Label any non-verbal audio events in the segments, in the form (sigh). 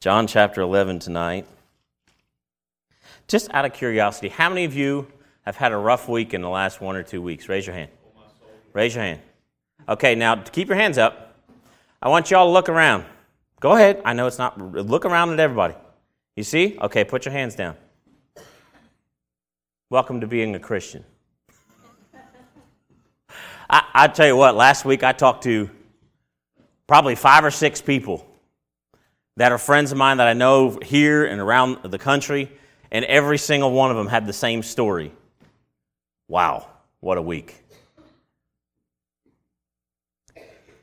John chapter 11 tonight. Just out of curiosity, how many of you have had a rough week in the last one or two weeks? Raise your hand. Raise your hand. Okay, now keep your hands up. I want y'all to look around. Go ahead. I know it's not, look around at everybody. You see? Okay, put your hands down. Welcome to being a Christian. I, I tell you what, last week I talked to probably five or six people that are friends of mine that I know here and around the country, and every single one of them had the same story. Wow, what a week.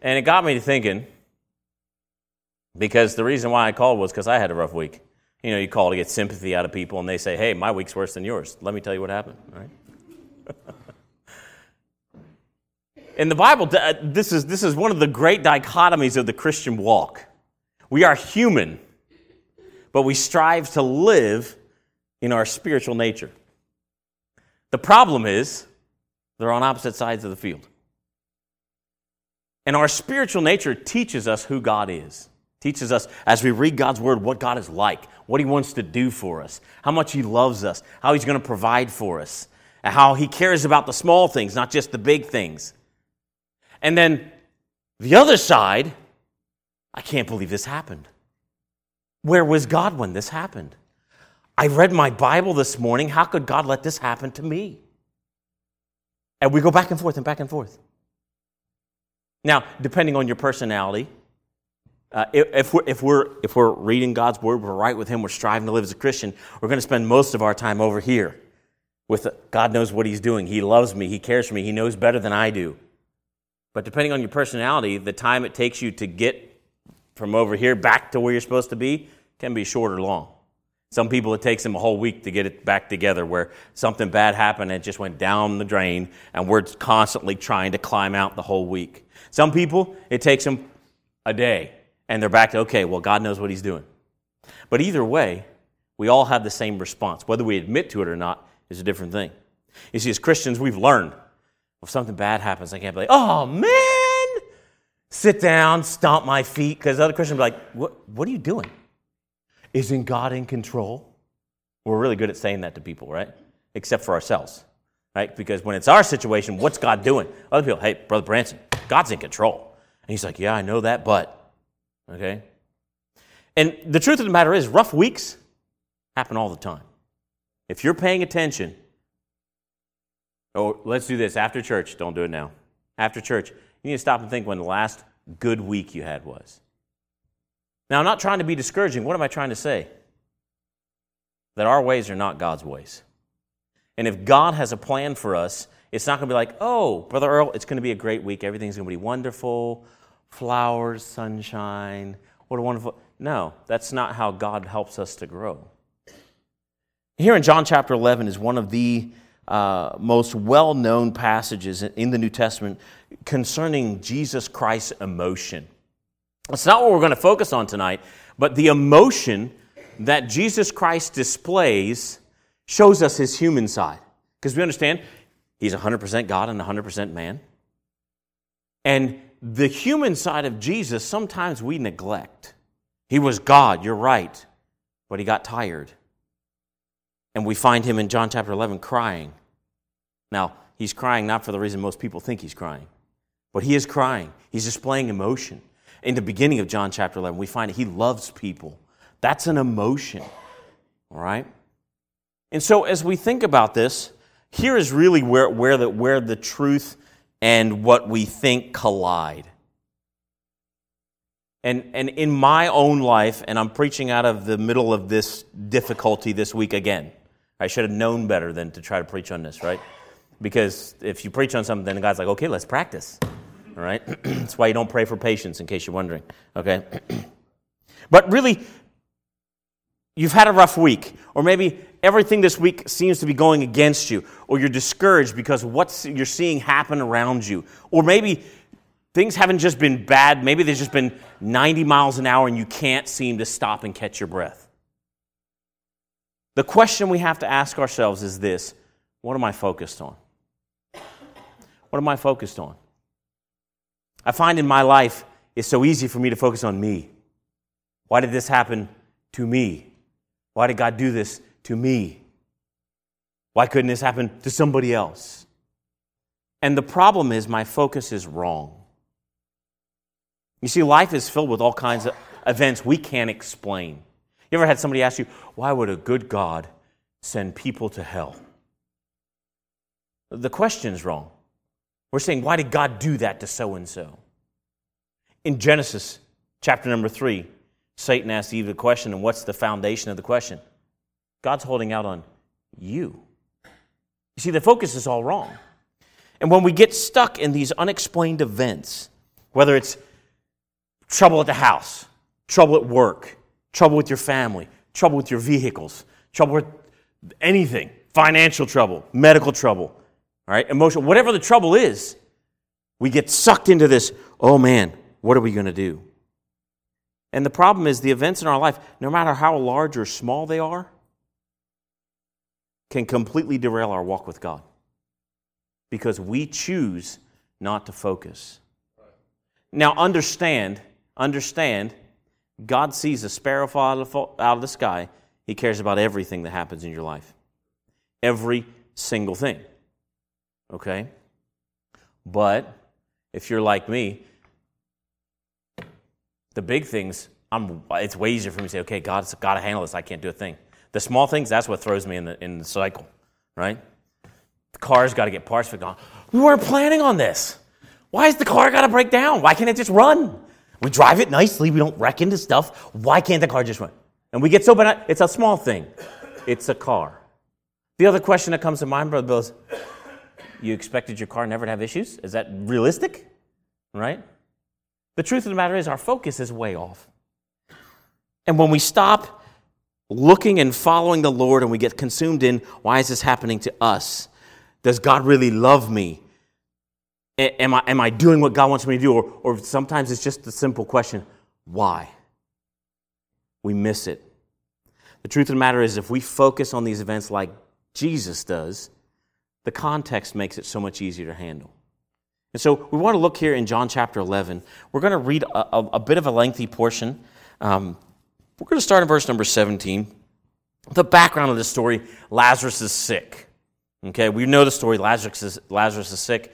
And it got me to thinking, because the reason why I called was because I had a rough week. You know, you call to get sympathy out of people, and they say, hey, my week's worse than yours. Let me tell you what happened, all right? (laughs) In the Bible, uh, this is, this is one of the great dichotomies of the Christian walk. We are human, but we strive to live in our spiritual nature. The problem is, they're on opposite sides of the field. And our spiritual nature teaches us who God is. Teaches us as we read God's word what God is like, what He wants to do for us, how much He loves us, how He's going to provide for us, how He cares about the small things, not just the big things. And then the other side, I can't believe this happened. Where was God when this happened? I read my Bible this morning. How could God let this happen to me? And we go back and forth and back and forth. Now, depending on your personality, uh, if, we're, if, we're, if we're reading God's word, we're right with Him, we're striving to live as a Christian, we're going to spend most of our time over here with God knows what He's doing. He loves me, He cares for me, He knows better than I do. But depending on your personality, the time it takes you to get from over here back to where you're supposed to be can be short or long. Some people, it takes them a whole week to get it back together where something bad happened and it just went down the drain and we're constantly trying to climb out the whole week. Some people, it takes them a day and they're back to, okay, well, God knows what He's doing. But either way, we all have the same response. Whether we admit to it or not is a different thing. You see, as Christians, we've learned if something bad happens, I can't be like, oh man, sit down, stomp my feet, because other Christians be like, what, what are you doing? Isn't God in control? We're really good at saying that to people, right? Except for ourselves, right? Because when it's our situation, what's God doing? Other people, hey, Brother Branson, God's in control. And he's like, yeah, I know that, but, okay? And the truth of the matter is, rough weeks happen all the time. If you're paying attention, Oh, let's do this after church. Don't do it now. After church, you need to stop and think when the last good week you had was. Now, I'm not trying to be discouraging. What am I trying to say? That our ways are not God's ways. And if God has a plan for us, it's not going to be like, oh, Brother Earl, it's going to be a great week. Everything's going to be wonderful. Flowers, sunshine. What a wonderful. No, that's not how God helps us to grow. Here in John chapter 11 is one of the uh, most well known passages in the New Testament concerning Jesus Christ's emotion. It's not what we're going to focus on tonight, but the emotion that Jesus Christ displays shows us his human side. Because we understand he's 100% God and 100% man. And the human side of Jesus, sometimes we neglect. He was God, you're right, but he got tired. And we find him in John chapter 11 crying. Now, he's crying not for the reason most people think he's crying, but he is crying. He's displaying emotion. In the beginning of John chapter 11, we find he loves people. That's an emotion, all right? And so, as we think about this, here is really where, where, the, where the truth and what we think collide. And, and in my own life, and I'm preaching out of the middle of this difficulty this week again. I should have known better than to try to preach on this, right? Because if you preach on something, then God's like, okay, let's practice. All right? (clears throat) That's why you don't pray for patience, in case you're wondering. Okay? (clears throat) but really, you've had a rough week, or maybe everything this week seems to be going against you, or you're discouraged because what you're seeing happen around you, or maybe things haven't just been bad, maybe there's just been 90 miles an hour and you can't seem to stop and catch your breath. The question we have to ask ourselves is this what am I focused on? What am I focused on? I find in my life it's so easy for me to focus on me. Why did this happen to me? Why did God do this to me? Why couldn't this happen to somebody else? And the problem is, my focus is wrong. You see, life is filled with all kinds of events we can't explain. You ever had somebody ask you, why would a good God send people to hell? The question's wrong. We're saying, why did God do that to so and so? In Genesis chapter number three, Satan asked Eve the question, and what's the foundation of the question? God's holding out on you. You see, the focus is all wrong. And when we get stuck in these unexplained events, whether it's trouble at the house, trouble at work, trouble with your family, trouble with your vehicles, trouble with anything, financial trouble, medical trouble, all right, emotional, whatever the trouble is, we get sucked into this, oh man, what are we going to do? And the problem is the events in our life, no matter how large or small they are, can completely derail our walk with God because we choose not to focus. Now, understand, understand, God sees a sparrow fall out of the sky. He cares about everything that happens in your life. Every single thing. Okay? But if you're like me, the big things, I'm, it's way easier for me to say, okay, God's got to handle this. I can't do a thing. The small things, that's what throws me in the, in the cycle, right? The car's got to get parts for gone. We weren't planning on this. Why has the car got to break down? Why can't it just run? We drive it nicely. We don't wreck into stuff. Why can't the car just run? And we get so bad. It's a small thing. It's a car. The other question that comes to mind, Brother Bill, is you expected your car never to have issues? Is that realistic? Right? The truth of the matter is, our focus is way off. And when we stop looking and following the Lord and we get consumed in, why is this happening to us? Does God really love me? Am I, am I doing what God wants me to do? Or, or sometimes it's just the simple question, why? We miss it. The truth of the matter is, if we focus on these events like Jesus does, the context makes it so much easier to handle. And so we want to look here in John chapter 11. We're going to read a, a, a bit of a lengthy portion. Um, we're going to start in verse number 17. The background of this story Lazarus is sick. Okay, we know the story. Lazarus is, Lazarus is sick.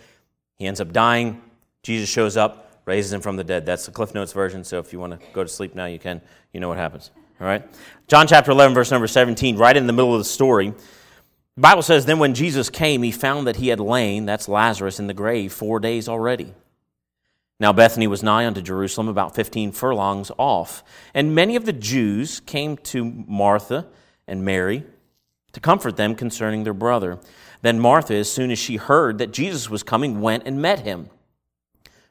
He ends up dying. Jesus shows up, raises him from the dead. That's the Cliff Notes version. So if you want to go to sleep now, you can. You know what happens. All right? John chapter 11, verse number 17, right in the middle of the story. The Bible says, Then when Jesus came, he found that he had lain, that's Lazarus, in the grave four days already. Now Bethany was nigh unto Jerusalem, about fifteen furlongs off. And many of the Jews came to Martha and Mary to comfort them concerning their brother. Then Martha, as soon as she heard that Jesus was coming, went and met him.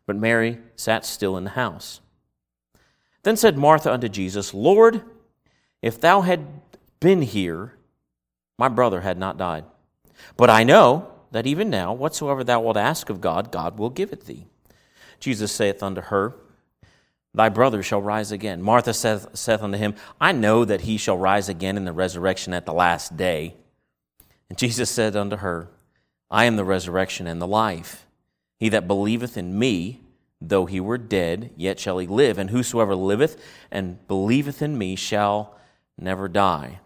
But Mary sat still in the house. Then said Martha unto Jesus, Lord, if thou had been here, my brother had not died. But I know that even now, whatsoever thou wilt ask of God, God will give it thee. Jesus saith unto her, Thy brother shall rise again. Martha saith, saith unto him, I know that he shall rise again in the resurrection at the last day. And Jesus said unto her, I am the resurrection and the life. He that believeth in me, though he were dead, yet shall he live. And whosoever liveth and believeth in me shall never die.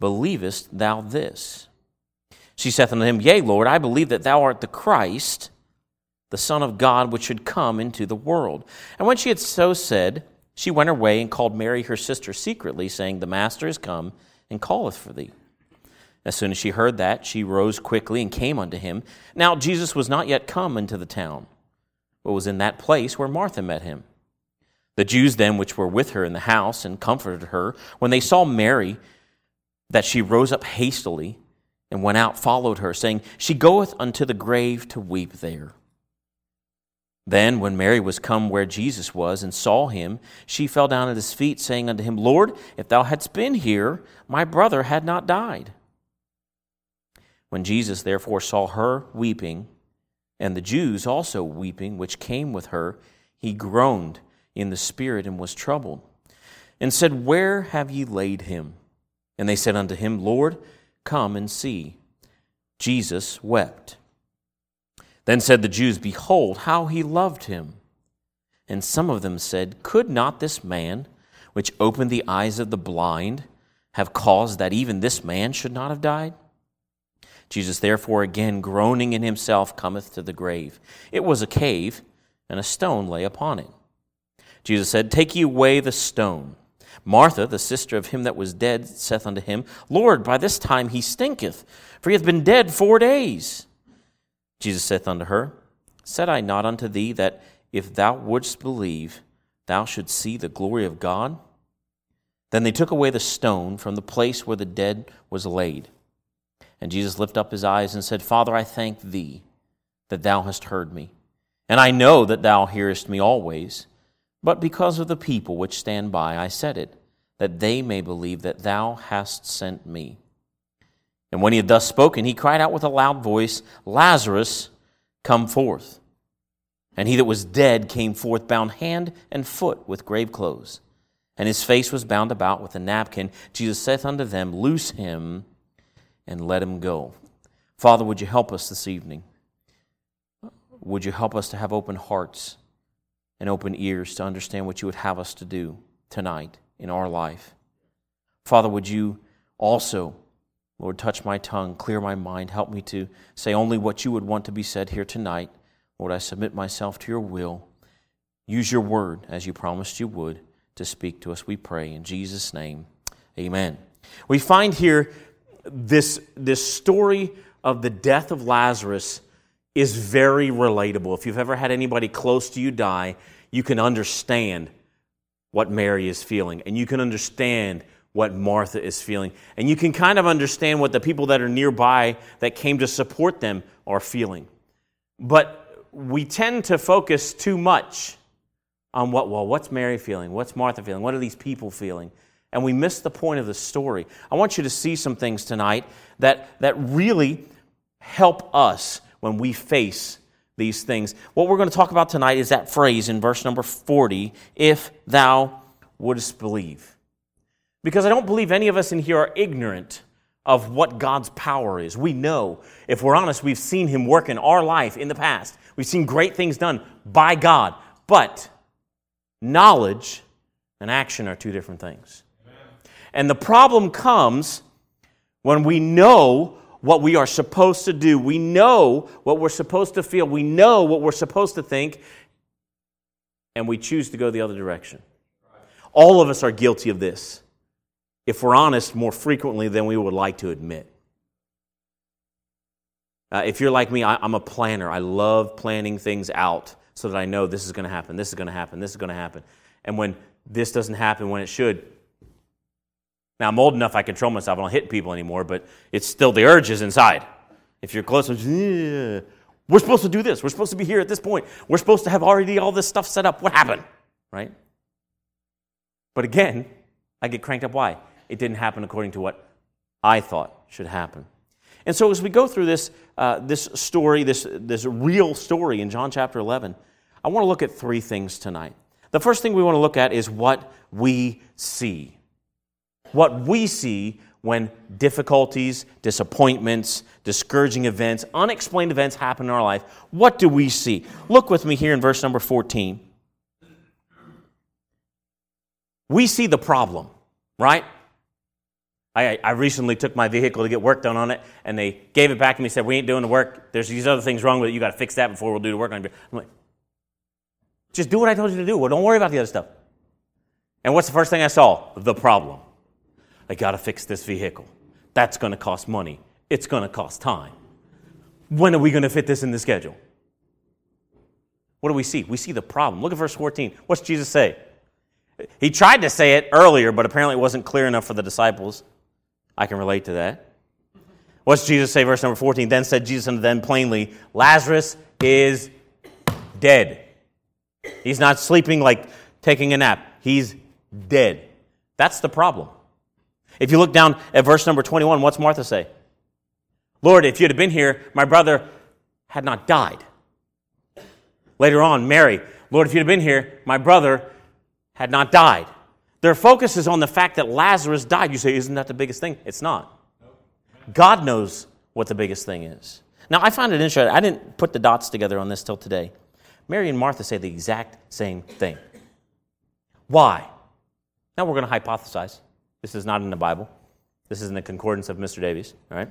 Believest thou this? She saith unto him, Yea, Lord, I believe that thou art the Christ, the Son of God, which should come into the world. And when she had so said, she went her way and called Mary her sister secretly, saying, The Master is come and calleth for thee. As soon as she heard that, she rose quickly and came unto him. Now Jesus was not yet come into the town, but was in that place where Martha met him. The Jews then which were with her in the house and comforted her, when they saw Mary, that she rose up hastily and went out, followed her, saying, She goeth unto the grave to weep there. Then, when Mary was come where Jesus was and saw him, she fell down at his feet, saying unto him, Lord, if thou hadst been here, my brother had not died. When Jesus therefore saw her weeping, and the Jews also weeping, which came with her, he groaned in the spirit and was troubled, and said, Where have ye laid him? And they said unto him, Lord, come and see. Jesus wept. Then said the Jews, Behold, how he loved him. And some of them said, Could not this man, which opened the eyes of the blind, have caused that even this man should not have died? Jesus, therefore, again groaning in himself, cometh to the grave. It was a cave, and a stone lay upon it. Jesus said, Take ye away the stone. Martha, the sister of him that was dead, saith unto him, Lord, by this time he stinketh, for he hath been dead four days. Jesus saith unto her, Said I not unto thee that if thou wouldst believe, thou shouldst see the glory of God? Then they took away the stone from the place where the dead was laid. And Jesus lifted up his eyes and said, Father, I thank thee that thou hast heard me. And I know that thou hearest me always. But because of the people which stand by, I said it, that they may believe that thou hast sent me. And when he had thus spoken, he cried out with a loud voice, Lazarus, come forth. And he that was dead came forth, bound hand and foot with grave clothes, and his face was bound about with a napkin. Jesus saith unto them, Loose him and let him go. Father, would you help us this evening? Would you help us to have open hearts and open ears to understand what you would have us to do tonight in our life? Father, would you also, Lord, touch my tongue, clear my mind, help me to say only what you would want to be said here tonight. Lord, I submit myself to your will. Use your word as you promised you would to speak to us, we pray. In Jesus' name, amen. We find here this, this story of the death of Lazarus is very relatable. If you've ever had anybody close to you die, you can understand what Mary is feeling, and you can understand what Martha is feeling. And you can kind of understand what the people that are nearby that came to support them are feeling. But we tend to focus too much on what, well, what's Mary feeling? What's Martha feeling? What are these people feeling? And we miss the point of the story. I want you to see some things tonight that, that really help us when we face these things. What we're going to talk about tonight is that phrase in verse number 40 if thou wouldst believe. Because I don't believe any of us in here are ignorant of what God's power is. We know, if we're honest, we've seen Him work in our life in the past. We've seen great things done by God. But knowledge and action are two different things. And the problem comes when we know what we are supposed to do. We know what we're supposed to feel. We know what we're supposed to think. And we choose to go the other direction. All of us are guilty of this, if we're honest, more frequently than we would like to admit. Uh, if you're like me, I, I'm a planner. I love planning things out so that I know this is going to happen, this is going to happen, this is going to happen. And when this doesn't happen when it should, now, I'm old enough I control myself. I don't hit people anymore, but it's still the urge is inside. If you're close, yeah. we're supposed to do this. We're supposed to be here at this point. We're supposed to have already all this stuff set up. What happened? Right? But again, I get cranked up. Why? It didn't happen according to what I thought should happen. And so, as we go through this, uh, this story, this, this real story in John chapter 11, I want to look at three things tonight. The first thing we want to look at is what we see what we see when difficulties, disappointments, discouraging events, unexplained events happen in our life. What do we see? Look with me here in verse number 14. We see the problem, right? I, I recently took my vehicle to get work done on it, and they gave it back to me and said, We ain't doing the work. There's these other things wrong with it. You got to fix that before we'll do the work on it. I'm like, Just do what I told you to do. Well, don't worry about the other stuff. And what's the first thing I saw? The problem. I got to fix this vehicle. That's going to cost money. It's going to cost time. When are we going to fit this in the schedule? What do we see? We see the problem. Look at verse 14. What's Jesus say? He tried to say it earlier, but apparently it wasn't clear enough for the disciples. I can relate to that. What's Jesus say, verse number 14? Then said Jesus unto them plainly, Lazarus is dead. He's not sleeping like taking a nap. He's dead. That's the problem. If you look down at verse number 21, what's Martha say? Lord, if you'd have been here, my brother had not died. Later on, Mary, Lord, if you'd have been here, my brother had not died. Their focus is on the fact that Lazarus died. You say, isn't that the biggest thing? It's not. God knows what the biggest thing is. Now, I find it interesting. I didn't put the dots together on this till today. Mary and Martha say the exact same thing. Why? Now we're going to hypothesize. This is not in the Bible. This is in the concordance of Mr. Davies, all right?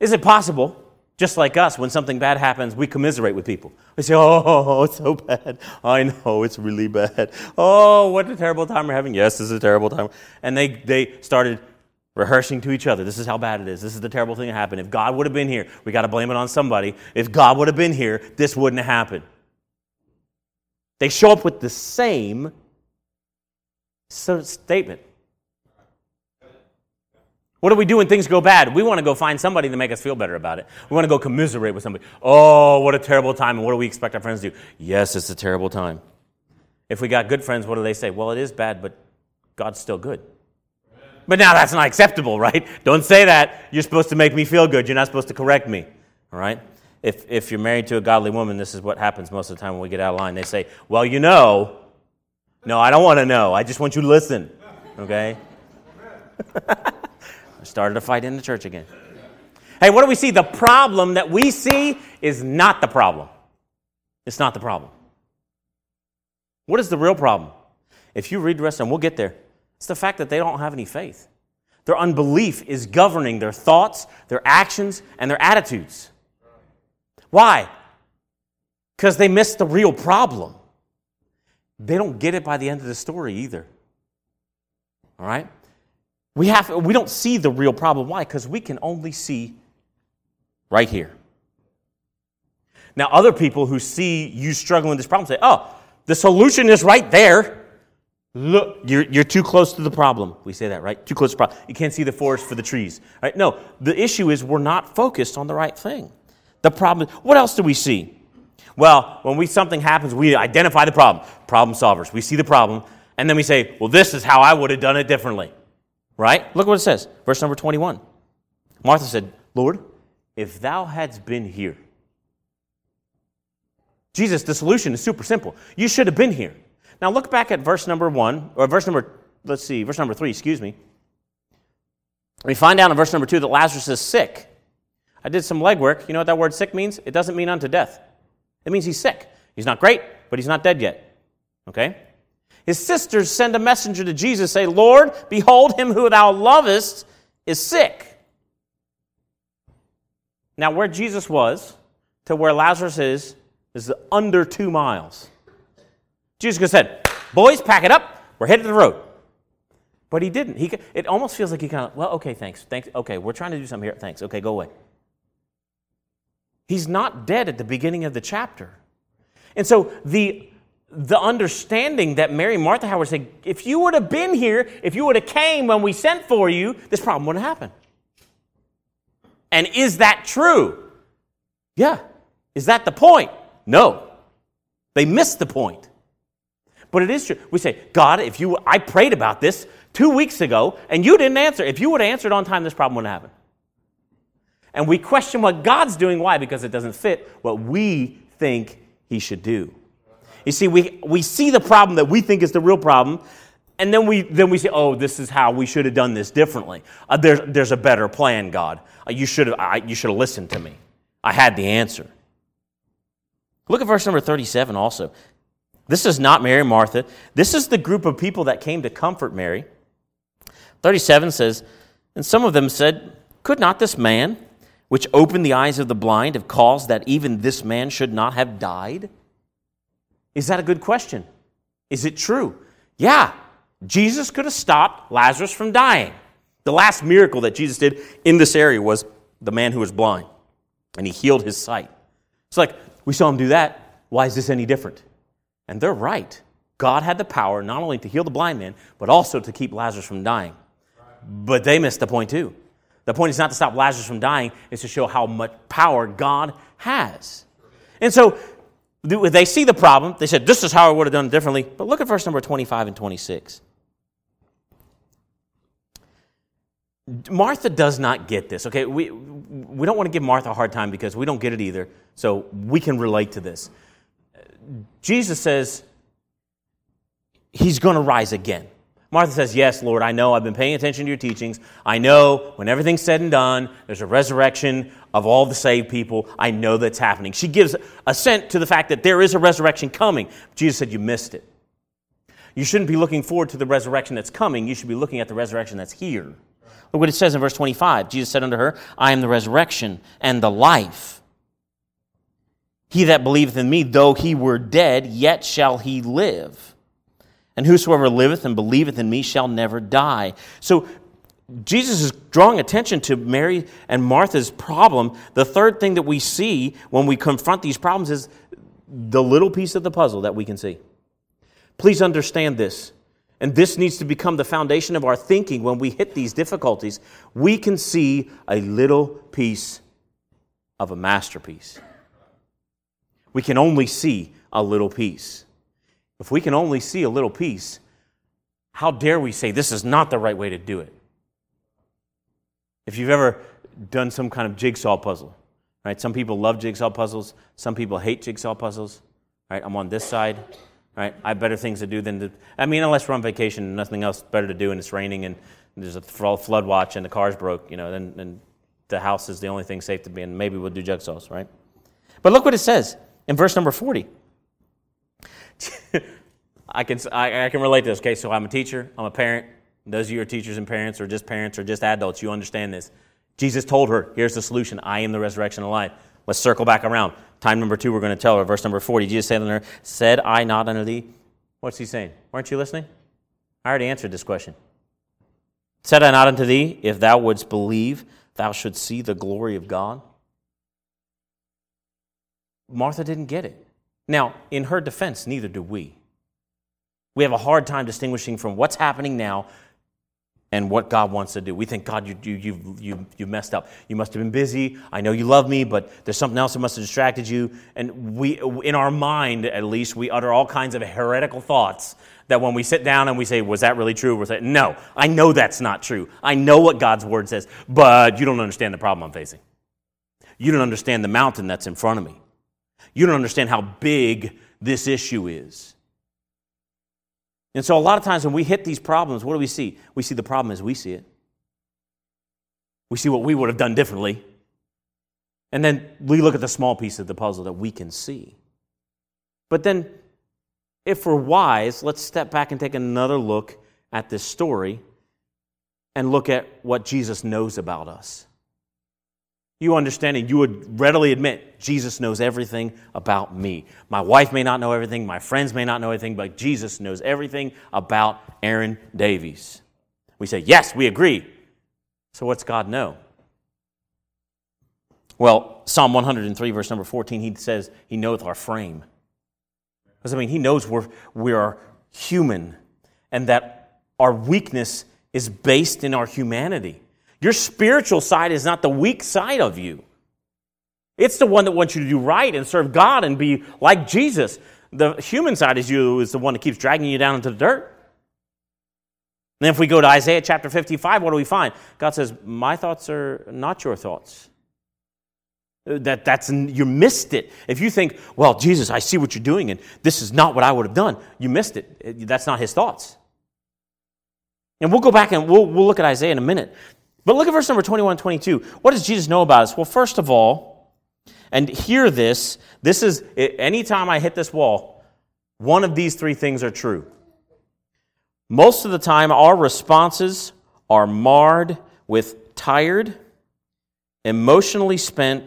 Is it possible, just like us, when something bad happens, we commiserate with people? We say, oh, it's so bad. I know, it's really bad. Oh, what a terrible time we're having. Yes, this is a terrible time. And they, they started rehearsing to each other. This is how bad it is. This is the terrible thing that happened. If God would have been here, we got to blame it on somebody. If God would have been here, this wouldn't have happened. They show up with the same statement. What do we do when things go bad? We want to go find somebody to make us feel better about it. We want to go commiserate with somebody. Oh, what a terrible time. And what do we expect our friends to do? Yes, it's a terrible time. If we got good friends, what do they say? Well, it is bad, but God's still good. But now that's not acceptable, right? Don't say that. You're supposed to make me feel good. You're not supposed to correct me, all right? If, if you're married to a godly woman, this is what happens most of the time when we get out of line. They say, Well, you know. No, I don't want to know. I just want you to listen, okay? (laughs) I started a fight in the church again. Hey, what do we see? The problem that we see is not the problem. It's not the problem. What is the real problem? If you read the rest of them, we'll get there. It's the fact that they don't have any faith. Their unbelief is governing their thoughts, their actions, and their attitudes. Why? Because they missed the real problem. They don't get it by the end of the story either. All right? We, have, we don't see the real problem. Why? Because we can only see right here. Now, other people who see you struggling with this problem say, oh, the solution is right there. Look, you're, you're too close to the problem. We say that, right? Too close to the problem. You can't see the forest for the trees. Right? No, the issue is we're not focused on the right thing. The problem, what else do we see? Well, when we, something happens, we identify the problem. Problem solvers. We see the problem, and then we say, well, this is how I would have done it differently. Right? Look what it says. Verse number 21. Martha said, Lord, if thou hadst been here. Jesus, the solution is super simple. You should have been here. Now look back at verse number one, or verse number, let's see, verse number three, excuse me. We find out in verse number two that Lazarus is sick. I did some legwork. You know what that word sick means? It doesn't mean unto death. It means he's sick. He's not great, but he's not dead yet. Okay? His sisters send a messenger to Jesus, say, Lord, behold, him who thou lovest is sick. Now, where Jesus was to where Lazarus is, is under two miles. Jesus could have said, Boys, pack it up. We're headed to the road. But he didn't. He, it almost feels like he kind of, well, okay, thanks. thanks. Okay, we're trying to do something here. Thanks. Okay, go away. He's not dead at the beginning of the chapter. And so the, the understanding that Mary and Martha Howard said, if you would have been here, if you would have came when we sent for you, this problem wouldn't happen. And is that true? Yeah. Is that the point? No. They missed the point. But it is true. We say, God, if you, I prayed about this two weeks ago and you didn't answer. If you would have answered on time, this problem wouldn't happen. And we question what God's doing. Why? Because it doesn't fit what we think He should do. You see, we, we see the problem that we think is the real problem, and then we, then we say, oh, this is how we should have done this differently. Uh, there's, there's a better plan, God. Uh, you should have you should have listened to me. I had the answer. Look at verse number 37 also. This is not Mary Martha. This is the group of people that came to comfort Mary. 37 says, And some of them said, Could not this man, which opened the eyes of the blind, have caused that even this man should not have died? Is that a good question? Is it true? Yeah, Jesus could have stopped Lazarus from dying. The last miracle that Jesus did in this area was the man who was blind, and he healed his sight. It's like, we saw him do that. Why is this any different? And they're right. God had the power not only to heal the blind man, but also to keep Lazarus from dying. But they missed the point too. The point is not to stop Lazarus from dying, it's to show how much power God has. And so they see the problem. They said, This is how I would have done it differently. But look at verse number 25 and 26. Martha does not get this. Okay, we, we don't want to give Martha a hard time because we don't get it either. So we can relate to this. Jesus says he's going to rise again. Martha says, Yes, Lord, I know. I've been paying attention to your teachings. I know when everything's said and done, there's a resurrection of all the saved people. I know that's happening. She gives assent to the fact that there is a resurrection coming. Jesus said, You missed it. You shouldn't be looking forward to the resurrection that's coming. You should be looking at the resurrection that's here. Look what it says in verse 25. Jesus said unto her, I am the resurrection and the life. He that believeth in me, though he were dead, yet shall he live. And whosoever liveth and believeth in me shall never die. So Jesus is drawing attention to Mary and Martha's problem. The third thing that we see when we confront these problems is the little piece of the puzzle that we can see. Please understand this. And this needs to become the foundation of our thinking when we hit these difficulties. We can see a little piece of a masterpiece. We can only see a little piece. If we can only see a little piece, how dare we say this is not the right way to do it? If you've ever done some kind of jigsaw puzzle, right? Some people love jigsaw puzzles, some people hate jigsaw puzzles, right? I'm on this side, right? I have better things to do than to, I mean, unless we're on vacation and nothing else better to do and it's raining and there's a flood watch and the car's broke, you know, then, then the house is the only thing safe to be in. Maybe we'll do jigsaws, right? But look what it says in verse number 40. I can, I, I can relate to this. Okay, so I'm a teacher, I'm a parent, those of you are teachers and parents, or just parents, or just adults, you understand this. Jesus told her, Here's the solution I am the resurrection and life. Let's circle back around. Time number two, we're going to tell her. Verse number 40. Jesus said unto her, Said I not unto thee? What's he saying? Weren't you listening? I already answered this question. Said I not unto thee, if thou wouldst believe, thou shouldst see the glory of God? Martha didn't get it. Now, in her defense, neither do we. We have a hard time distinguishing from what's happening now and what God wants to do. We think, God, you, you, you, you, you messed up. You must have been busy. I know you love me, but there's something else that must have distracted you. And we, in our mind, at least, we utter all kinds of heretical thoughts that when we sit down and we say, Was that really true? We're saying, No, I know that's not true. I know what God's word says, but you don't understand the problem I'm facing. You don't understand the mountain that's in front of me. You don't understand how big this issue is. And so, a lot of times when we hit these problems, what do we see? We see the problem as we see it. We see what we would have done differently. And then we look at the small piece of the puzzle that we can see. But then, if we're wise, let's step back and take another look at this story and look at what Jesus knows about us you understand and you would readily admit Jesus knows everything about me. My wife may not know everything, my friends may not know everything, but Jesus knows everything about Aaron Davies. We say, Yes, we agree. So, what's God know? Well, Psalm 103, verse number 14, he says, He knoweth our frame. Because, I mean, He knows we're, we are human and that our weakness is based in our humanity. Your spiritual side is not the weak side of you. It's the one that wants you to do right and serve God and be like Jesus. The human side is you is the one that keeps dragging you down into the dirt. And if we go to Isaiah chapter 55, what do we find? God says, My thoughts are not your thoughts. That, that's you missed it. If you think, well, Jesus, I see what you're doing, and this is not what I would have done, you missed it. That's not his thoughts. And we'll go back and we'll, we'll look at Isaiah in a minute. But look at verse number 21 and 22. What does Jesus know about us? Well, first of all, and hear this, this is, anytime I hit this wall, one of these three things are true. Most of the time, our responses are marred with tired, emotionally spent,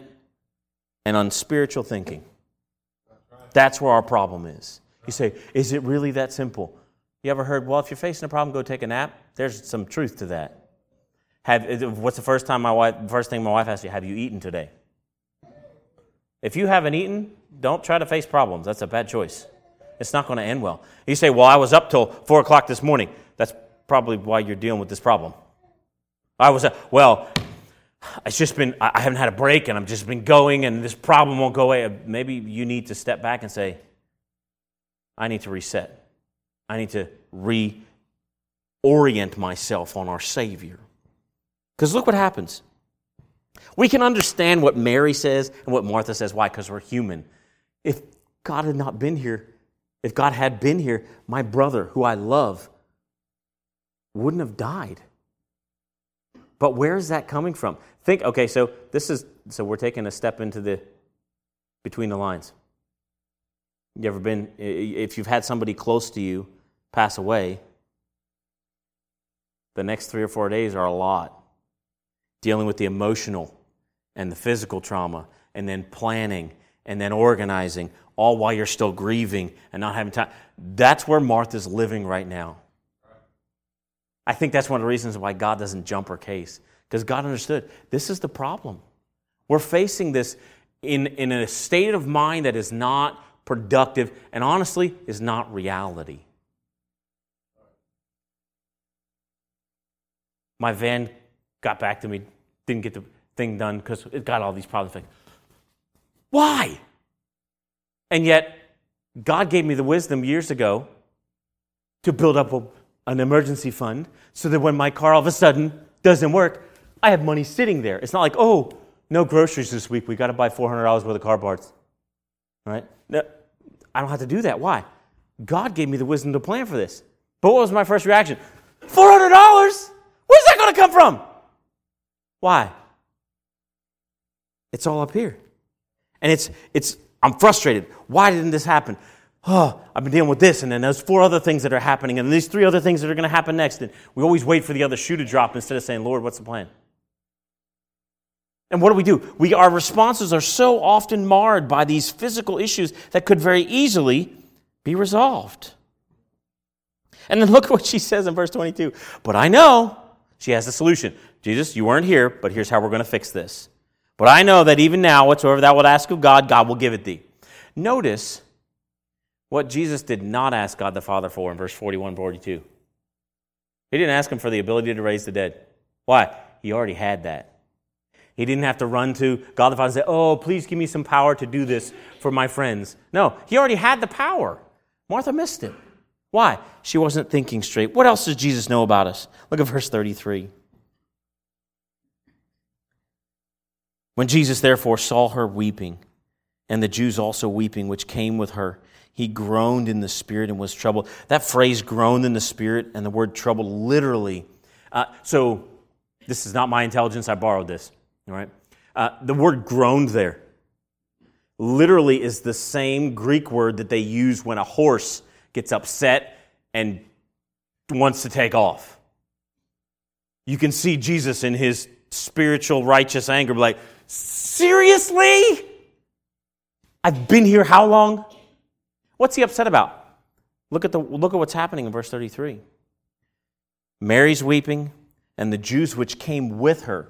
and unspiritual thinking. That's where our problem is. You say, is it really that simple? You ever heard, well, if you're facing a problem, go take a nap? There's some truth to that. Have, what's the first time my wife, first thing my wife asks you, have you eaten today? If you haven't eaten, don't try to face problems. That's a bad choice. It's not going to end well. You say, well, I was up till 4 o'clock this morning. That's probably why you're dealing with this problem. I was, uh, well, it's just been, I haven't had a break and I've just been going and this problem won't go away. Maybe you need to step back and say, I need to reset. I need to reorient myself on our Savior. Because look what happens. We can understand what Mary says and what Martha says. Why? Because we're human. If God had not been here, if God had been here, my brother, who I love, wouldn't have died. But where is that coming from? Think, okay, so this is, so we're taking a step into the, between the lines. You ever been, if you've had somebody close to you pass away. The next three or four days are a lot. Dealing with the emotional and the physical trauma, and then planning, and then organizing, all while you're still grieving and not having time. That's where Martha's living right now. I think that's one of the reasons why God doesn't jump her case, because God understood this is the problem. We're facing this in, in a state of mind that is not productive and honestly is not reality. My van got back to me, didn't get the thing done because it got all these problems. Why? And yet, God gave me the wisdom years ago to build up a, an emergency fund so that when my car all of a sudden doesn't work, I have money sitting there. It's not like, oh, no groceries this week. We got to buy $400 worth of car parts. Right? No, I don't have to do that. Why? God gave me the wisdom to plan for this. But what was my first reaction? $400? Where's that going to come from? Why? It's all up here. And it's, it's, I'm frustrated. Why didn't this happen? Oh, I've been dealing with this, and then there's four other things that are happening, and these three other things that are going to happen next. And we always wait for the other shoe to drop instead of saying, Lord, what's the plan? And what do we do? We, our responses are so often marred by these physical issues that could very easily be resolved. And then look at (laughs) what she says in verse 22. But I know she has the solution. Jesus, you weren't here, but here's how we're going to fix this. But I know that even now, whatsoever thou wilt ask of God, God will give it thee. Notice what Jesus did not ask God the Father for in verse 41 42. He didn't ask him for the ability to raise the dead. Why? He already had that. He didn't have to run to God the Father and say, Oh, please give me some power to do this for my friends. No, he already had the power. Martha missed it. Why? She wasn't thinking straight. What else does Jesus know about us? Look at verse 33. When Jesus therefore saw her weeping, and the Jews also weeping, which came with her, he groaned in the spirit and was troubled. That phrase, groaned in the spirit, and the word troubled, literally. Uh, so, this is not my intelligence, I borrowed this. All right? Uh, the word groaned there literally is the same Greek word that they use when a horse gets upset and wants to take off. You can see Jesus in his spiritual righteous anger, like, seriously? I've been here how long? What's he upset about? Look at, the, look at what's happening in verse 33. Mary's weeping, and the Jews which came with her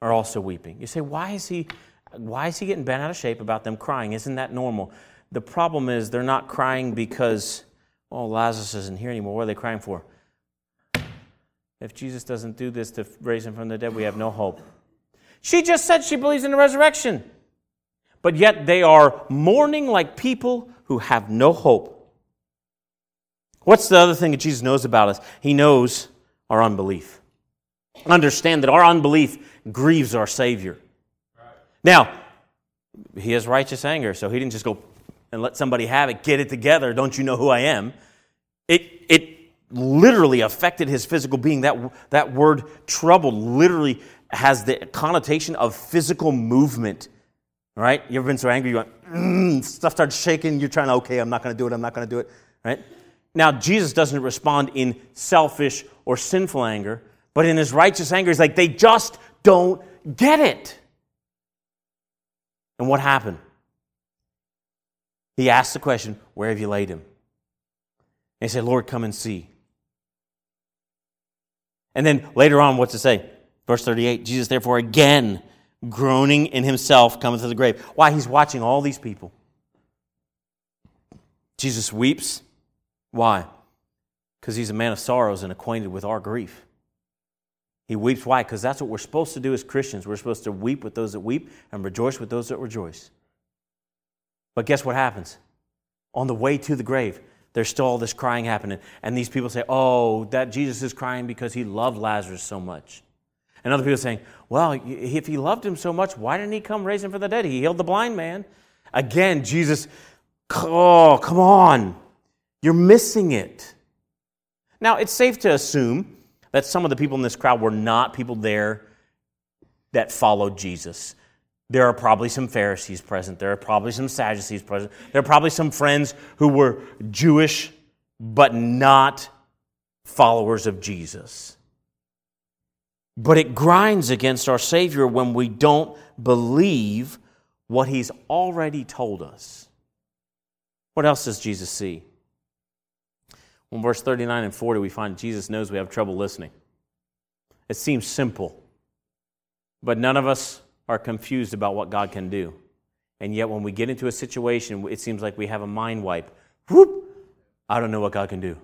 are also weeping. You say, why is he, why is he getting bent out of shape about them crying? Isn't that normal? The problem is they're not crying because, oh, Lazarus isn't here anymore. What are they crying for? If Jesus doesn't do this to raise him from the dead, we have no hope. She just said she believes in the resurrection. But yet they are mourning like people who have no hope. What's the other thing that Jesus knows about us? He knows our unbelief. Understand that our unbelief grieves our Savior. Now, he has righteous anger, so he didn't just go and let somebody have it, get it together, don't you know who I am? It, it literally affected his physical being. That, that word troubled literally has the connotation of physical movement. Right? You ever been so angry you went, mm, stuff starts shaking, you're trying to, okay, I'm not going to do it, I'm not going to do it. Right? Now, Jesus doesn't respond in selfish or sinful anger, but in his righteous anger, he's like, they just don't get it. And what happened? He asked the question, Where have you laid him? And he said, Lord, come and see. And then later on, what's it say? Verse 38 Jesus, therefore, again, groaning in himself, cometh to the grave. Why? He's watching all these people. Jesus weeps. Why? Because he's a man of sorrows and acquainted with our grief. He weeps. Why? Because that's what we're supposed to do as Christians. We're supposed to weep with those that weep and rejoice with those that rejoice. But guess what happens? On the way to the grave, there's still all this crying happening. And these people say, oh, that Jesus is crying because he loved Lazarus so much. And other people saying, well, if he loved him so much, why didn't he come raise him from the dead? He healed the blind man. Again, Jesus, oh, come on. You're missing it. Now, it's safe to assume that some of the people in this crowd were not people there that followed Jesus. There are probably some Pharisees present. There are probably some Sadducees present. There are probably some friends who were Jewish but not followers of Jesus. But it grinds against our Savior when we don't believe what He's already told us. What else does Jesus see? In verse 39 and 40, we find Jesus knows we have trouble listening. It seems simple, but none of us are confused about what God can do. And yet, when we get into a situation, it seems like we have a mind wipe. Whoop! I don't know what God can do.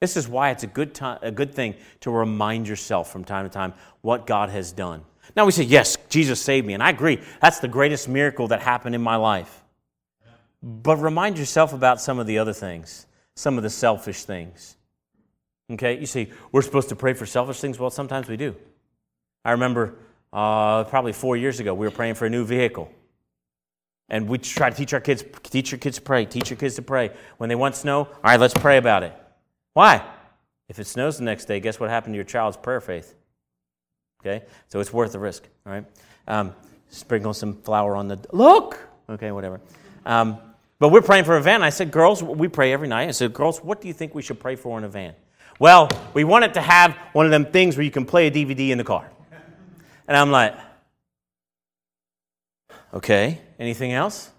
This is why it's a good, time, a good thing to remind yourself from time to time what God has done. Now we say, Yes, Jesus saved me. And I agree. That's the greatest miracle that happened in my life. But remind yourself about some of the other things, some of the selfish things. Okay? You see, we're supposed to pray for selfish things. Well, sometimes we do. I remember uh, probably four years ago, we were praying for a new vehicle. And we try to teach our kids, teach your kids to pray, teach your kids to pray. When they want snow, all right, let's pray about it. Why? If it snows the next day, guess what happened to your child's prayer faith? Okay? So it's worth the risk, all right? Um, sprinkle some flour on the, look! Okay, whatever. Um, but we're praying for a van. I said, girls, we pray every night. I said, girls, what do you think we should pray for in a van? Well, we want it to have one of them things where you can play a DVD in the car. And I'm like, okay, anything else?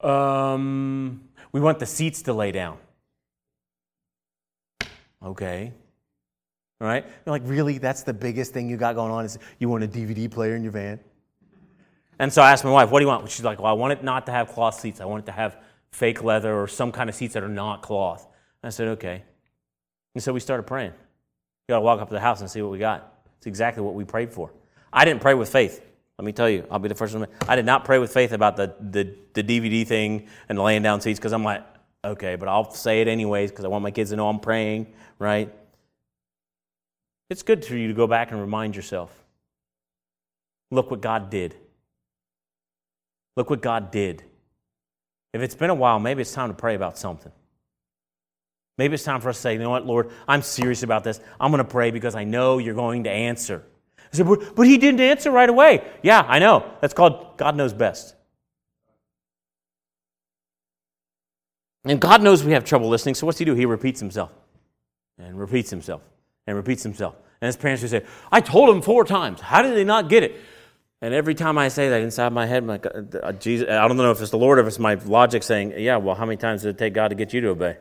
Um, we want the seats to lay down. Okay. All right? You're like, really? That's the biggest thing you got going on is you want a DVD player in your van? And so I asked my wife, what do you want? She's like, well, I want it not to have cloth seats. I want it to have fake leather or some kind of seats that are not cloth. And I said, okay. And so we started praying. You got to walk up to the house and see what we got. It's exactly what we prayed for. I didn't pray with faith. Let me tell you, I'll be the first one. I did not pray with faith about the, the, the DVD thing and the laying down seats because I'm like, okay, but I'll say it anyways because I want my kids to know I'm praying, right? It's good for you to go back and remind yourself look what God did. Look what God did. If it's been a while, maybe it's time to pray about something. Maybe it's time for us to say, you know what, Lord, I'm serious about this. I'm going to pray because I know you're going to answer. I said, but, but he didn't answer right away. Yeah, I know. That's called God knows best. And God knows we have trouble listening, so what's he do? He repeats himself and repeats himself and repeats himself. And his parents would say, I told him four times. How did they not get it? And every time I say that inside my head, my God, uh, Jesus, I don't know if it's the Lord or if it's my logic saying, yeah, well, how many times did it take God to get you to obey?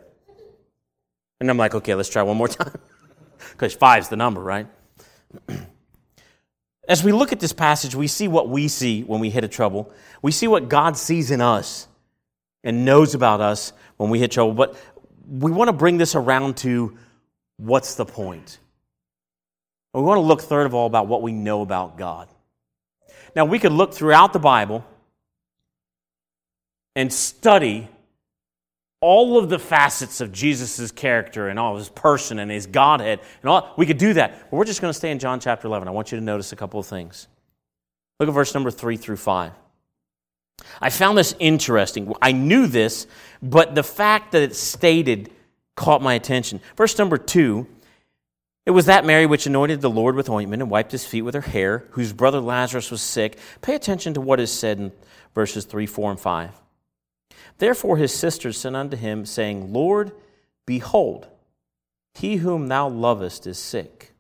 And I'm like, okay, let's try one more (laughs) time. Because five's the number, right? (clears throat) As we look at this passage, we see what we see when we hit a trouble. We see what God sees in us and knows about us when we hit trouble. But we want to bring this around to what's the point? We want to look, third of all, about what we know about God. Now, we could look throughout the Bible and study all of the facets of Jesus' character and all of his person and his Godhead and all. We could do that, but we're just going to stay in John chapter 11. I want you to notice a couple of things. Look at verse number 3 through 5. I found this interesting. I knew this, but the fact that it's stated caught my attention. Verse number 2 it was that Mary which anointed the Lord with ointment and wiped his feet with her hair, whose brother Lazarus was sick. Pay attention to what is said in verses 3, 4, and 5. Therefore his sisters sent unto him, saying, Lord, behold, he whom thou lovest is sick.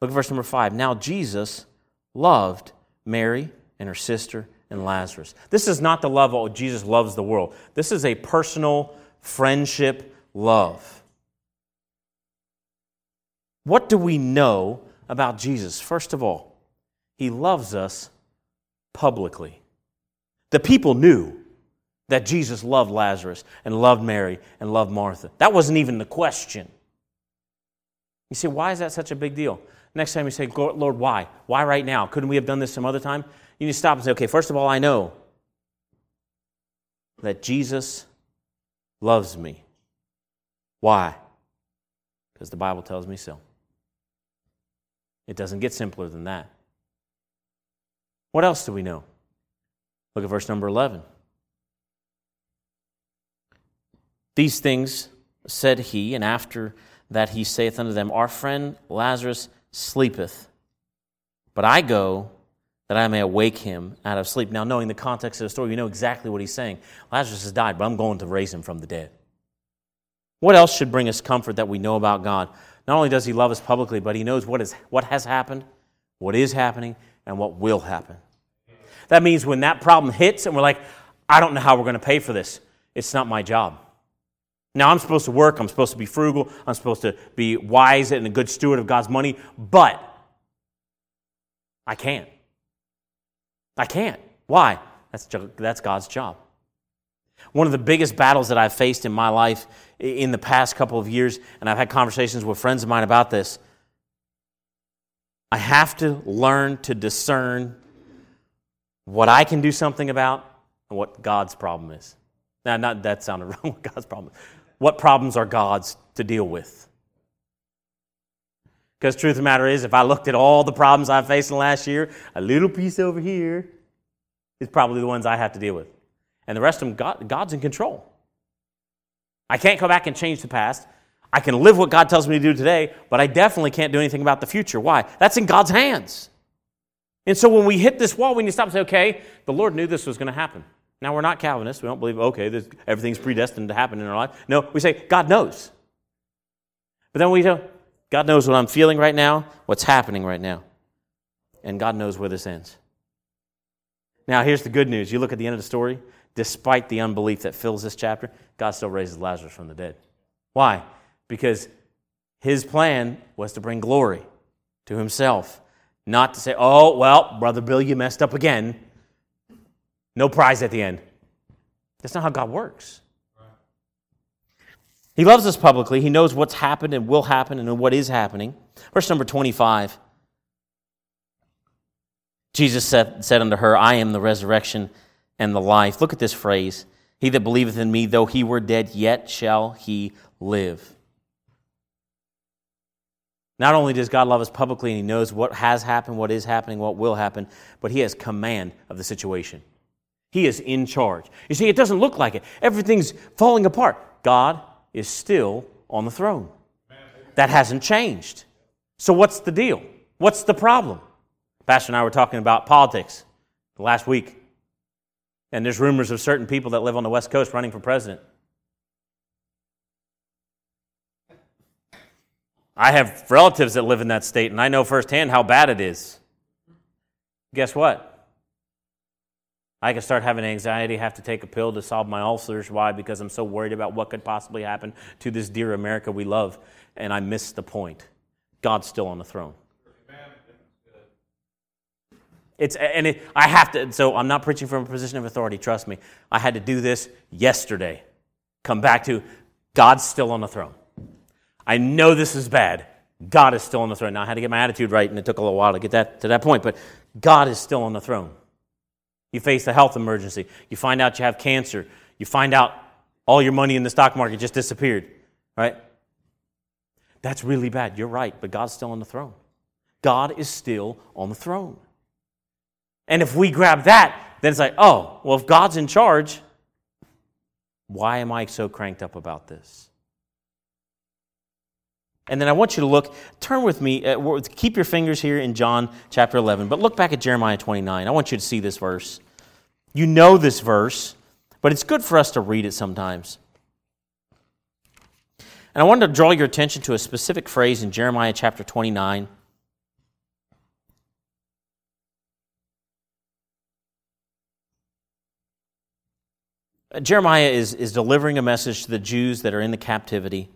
Look at verse number 5. Now Jesus loved Mary and her sister and Lazarus. This is not the love, oh, Jesus loves the world. This is a personal friendship love. What do we know about Jesus? First of all, he loves us publicly. The people knew that Jesus loved Lazarus and loved Mary and loved Martha. That wasn't even the question. You say, why is that such a big deal? Next time you say, Lord, why? Why right now? Couldn't we have done this some other time? You need to stop and say, okay, first of all, I know that Jesus loves me. Why? Because the Bible tells me so. It doesn't get simpler than that. What else do we know? Look at verse number 11. These things said he, and after that he saith unto them, Our friend Lazarus sleepeth, but I go that I may awake him out of sleep. Now, knowing the context of the story, you know exactly what he's saying. Lazarus has died, but I'm going to raise him from the dead. What else should bring us comfort that we know about God? Not only does he love us publicly, but he knows what, is, what has happened, what is happening, and what will happen. That means when that problem hits and we're like, I don't know how we're going to pay for this, it's not my job. Now, I'm supposed to work, I'm supposed to be frugal, I'm supposed to be wise and a good steward of God's money, but I can't. I can't. Why? That's, that's God's job. One of the biggest battles that I've faced in my life in the past couple of years, and I've had conversations with friends of mine about this, I have to learn to discern what I can do something about and what God's problem is. Now, not that sounded (laughs) wrong, what God's problem What problems are God's to deal with? Because truth of the matter is, if I looked at all the problems I've faced in the last year, a little piece over here is probably the ones I have to deal with. And the rest of them, God, God's in control. I can't go back and change the past. I can live what God tells me to do today, but I definitely can't do anything about the future. Why? That's in God's hands. And so when we hit this wall, we need to stop and say, okay, the Lord knew this was going to happen. Now, we're not Calvinists. We don't believe, okay, this, everything's predestined to happen in our life. No, we say, God knows. But then we go, God knows what I'm feeling right now, what's happening right now. And God knows where this ends. Now, here's the good news. You look at the end of the story, despite the unbelief that fills this chapter, God still raises Lazarus from the dead. Why? Because his plan was to bring glory to himself, not to say, oh, well, Brother Bill, you messed up again. No prize at the end. That's not how God works. He loves us publicly. He knows what's happened and will happen and what is happening. Verse number 25. Jesus said, said unto her, I am the resurrection and the life. Look at this phrase. He that believeth in me, though he were dead, yet shall he live. Not only does God love us publicly and he knows what has happened, what is happening, what will happen, but he has command of the situation. He is in charge. You see, it doesn't look like it. Everything's falling apart. God is still on the throne. That hasn't changed. So, what's the deal? What's the problem? Pastor and I were talking about politics last week, and there's rumors of certain people that live on the West Coast running for president. I have relatives that live in that state, and I know firsthand how bad it is. Guess what? I could start having anxiety, have to take a pill to solve my ulcers. Why? Because I'm so worried about what could possibly happen to this dear America we love, and I miss the point. God's still on the throne. It's and it, I have to. So I'm not preaching from a position of authority. Trust me. I had to do this yesterday. Come back to God's still on the throne. I know this is bad. God is still on the throne. Now I had to get my attitude right, and it took a little while to get that to that point. But God is still on the throne. You face a health emergency. You find out you have cancer. You find out all your money in the stock market just disappeared, right? That's really bad. You're right, but God's still on the throne. God is still on the throne. And if we grab that, then it's like, oh, well, if God's in charge, why am I so cranked up about this? And then I want you to look, turn with me, uh, keep your fingers here in John chapter 11, but look back at Jeremiah 29. I want you to see this verse. You know this verse, but it's good for us to read it sometimes. And I wanted to draw your attention to a specific phrase in Jeremiah chapter 29. Jeremiah is, is delivering a message to the Jews that are in the captivity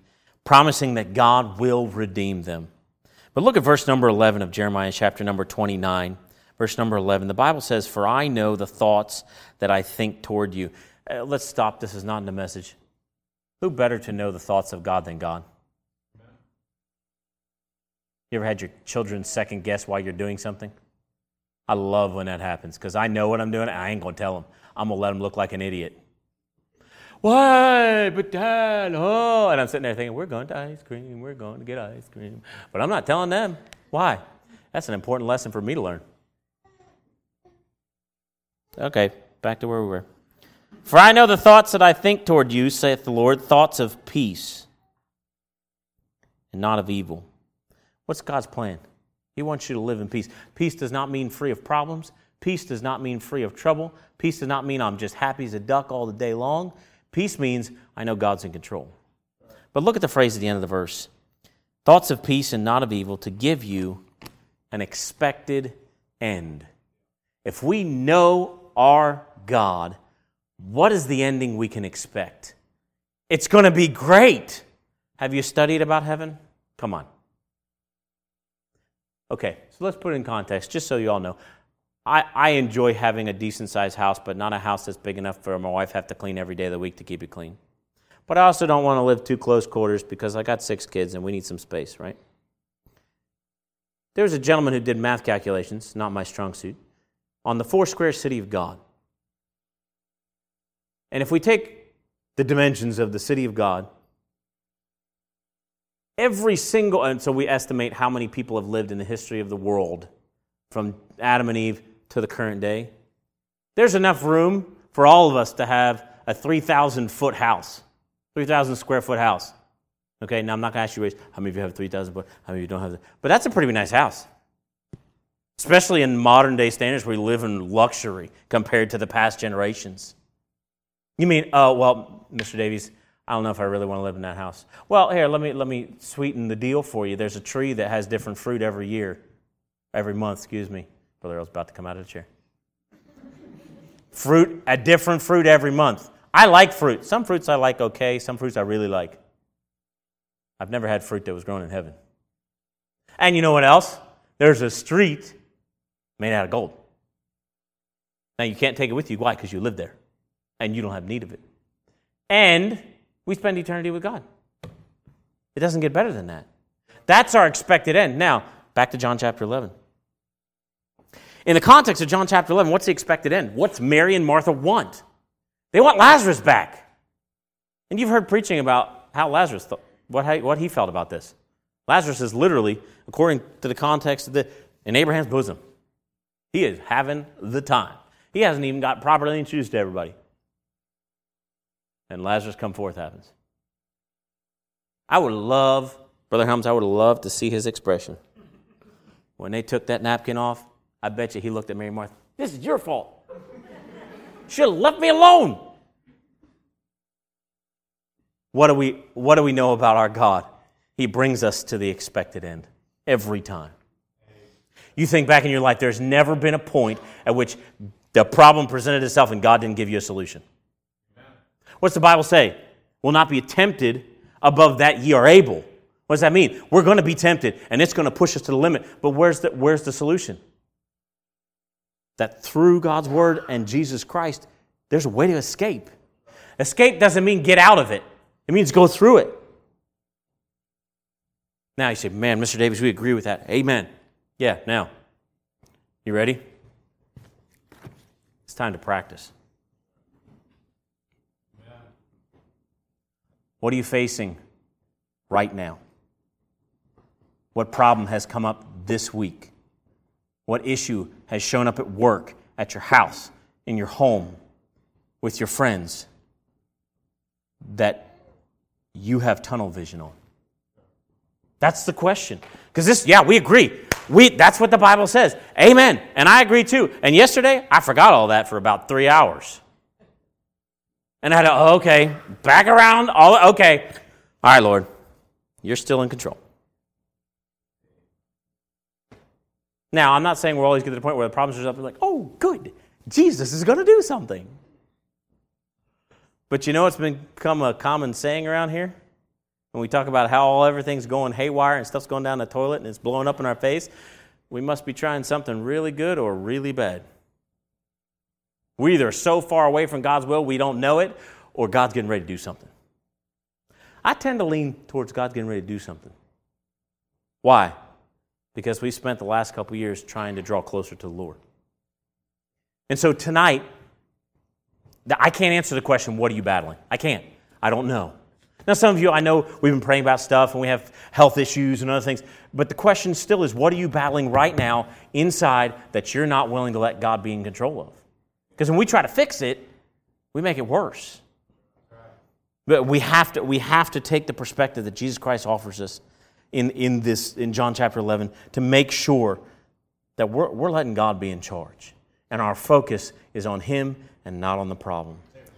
promising that God will redeem them. But look at verse number 11 of Jeremiah chapter number 29. Verse number 11. The Bible says, For I know the thoughts that I think toward you. Uh, let's stop. This is not in the message. Who better to know the thoughts of God than God? You ever had your children second guess why you're doing something? I love when that happens because I know what I'm doing. I ain't going to tell them. I'm going to let them look like an idiot. Why? But dad, oh. And I'm sitting there thinking, we're going to ice cream. We're going to get ice cream. But I'm not telling them. Why? That's an important lesson for me to learn. Okay, back to where we were. For I know the thoughts that I think toward you, saith the Lord, thoughts of peace and not of evil. What's God's plan? He wants you to live in peace. Peace does not mean free of problems. Peace does not mean free of trouble. Peace does not mean I'm just happy as a duck all the day long. Peace means I know God's in control. But look at the phrase at the end of the verse thoughts of peace and not of evil to give you an expected end. If we know our God, what is the ending we can expect? It's going to be great. Have you studied about heaven? Come on. Okay, so let's put it in context, just so you all know. I, I enjoy having a decent sized house, but not a house that's big enough for my wife to have to clean every day of the week to keep it clean. But I also don't want to live too close quarters because I got six kids and we need some space, right? There was a gentleman who did math calculations, not my strong suit, on the four square city of God. And if we take the dimensions of the city of God, every single, and so we estimate how many people have lived in the history of the world from Adam and Eve to the current day. There's enough room for all of us to have a 3,000 foot house, 3,000 square foot house. Okay, now I'm not going to ask you how many of you have 3,000 foot, how many of you don't have that. But that's a pretty nice house. Especially in modern day standards, we live in luxury compared to the past generations. You mean, oh, well, Mr. Davies, I don't know if I really want to live in that house. Well, here, let me, let me sweeten the deal for you. There's a tree that has different fruit every year, every month, excuse me. Brother Earl's about to come out of the chair. fruit, a different fruit every month. I like fruit. Some fruits I like okay, some fruits I really like. I've never had fruit that was grown in heaven. And you know what else? There's a street made out of gold. Now, you can't take it with you. Why? Because you live there and you don't have need of it. And we spend eternity with God. It doesn't get better than that. That's our expected end. Now, back to John chapter 11. In the context of John chapter 11, what's the expected end? What's Mary and Martha want? They want Lazarus back. And you've heard preaching about how Lazarus, thought, what, what he felt about this. Lazarus is literally, according to the context of the, in Abraham's bosom. He is having the time. He hasn't even got properly introduced to everybody and Lazarus come forth happens. I would love, Brother Helms, I would love to see his expression. When they took that napkin off, I bet you he looked at Mary Martha. This is your fault. Should have left me alone. What do, we, what do we know about our God? He brings us to the expected end every time. You think back in your life, there's never been a point at which the problem presented itself and God didn't give you a solution. What's the Bible say? Will not be tempted above that ye are able. What does that mean? We're going to be tempted, and it's going to push us to the limit. But where's the, where's the solution? That through God's word and Jesus Christ, there's a way to escape. Escape doesn't mean get out of it, it means go through it. Now you say, man, Mr. Davis, we agree with that. Amen. Yeah, now, you ready? It's time to practice. What are you facing right now? What problem has come up this week? What issue has shown up at work, at your house, in your home, with your friends that you have tunnel vision on? That's the question. Because this, yeah, we agree. We, that's what the Bible says. Amen. And I agree too. And yesterday, I forgot all that for about three hours. And I had to, okay, back around. All, okay. All right, Lord, you're still in control. Now, I'm not saying we're always get to the point where the problems are up. We're like, oh, good. Jesus is going to do something. But you know what's become a common saying around here? When we talk about how all everything's going haywire and stuff's going down the toilet and it's blowing up in our face, we must be trying something really good or really bad. We're either so far away from God's will we don't know it, or God's getting ready to do something. I tend to lean towards God's getting ready to do something. Why? Because we spent the last couple years trying to draw closer to the Lord. And so tonight, I can't answer the question, what are you battling? I can't. I don't know. Now, some of you, I know we've been praying about stuff and we have health issues and other things, but the question still is, what are you battling right now inside that you're not willing to let God be in control of? Because when we try to fix it, we make it worse. But we have to, we have to take the perspective that Jesus Christ offers us. In, in, this, in John chapter 11 to make sure that we're, we're letting God be in charge. And our focus is on Him and not on the problem.